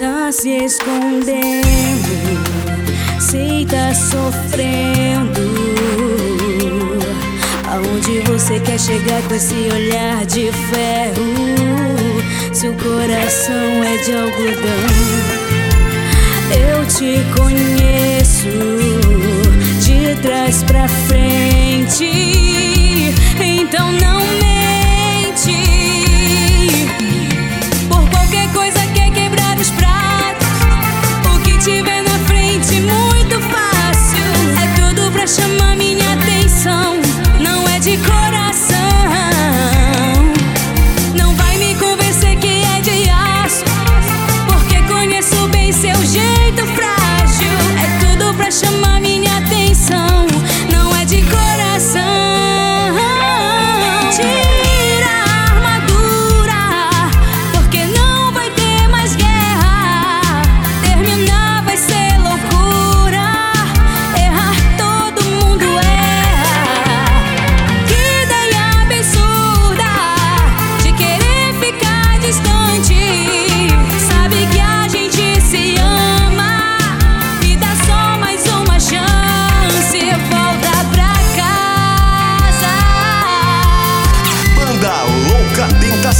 Tá se escondendo, sei tá sofrendo. Aonde você quer chegar com esse olhar de ferro? Seu coração é de algodão. Eu te conheço de trás pra frente,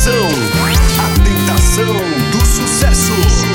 tentação, a tentação do sucesso.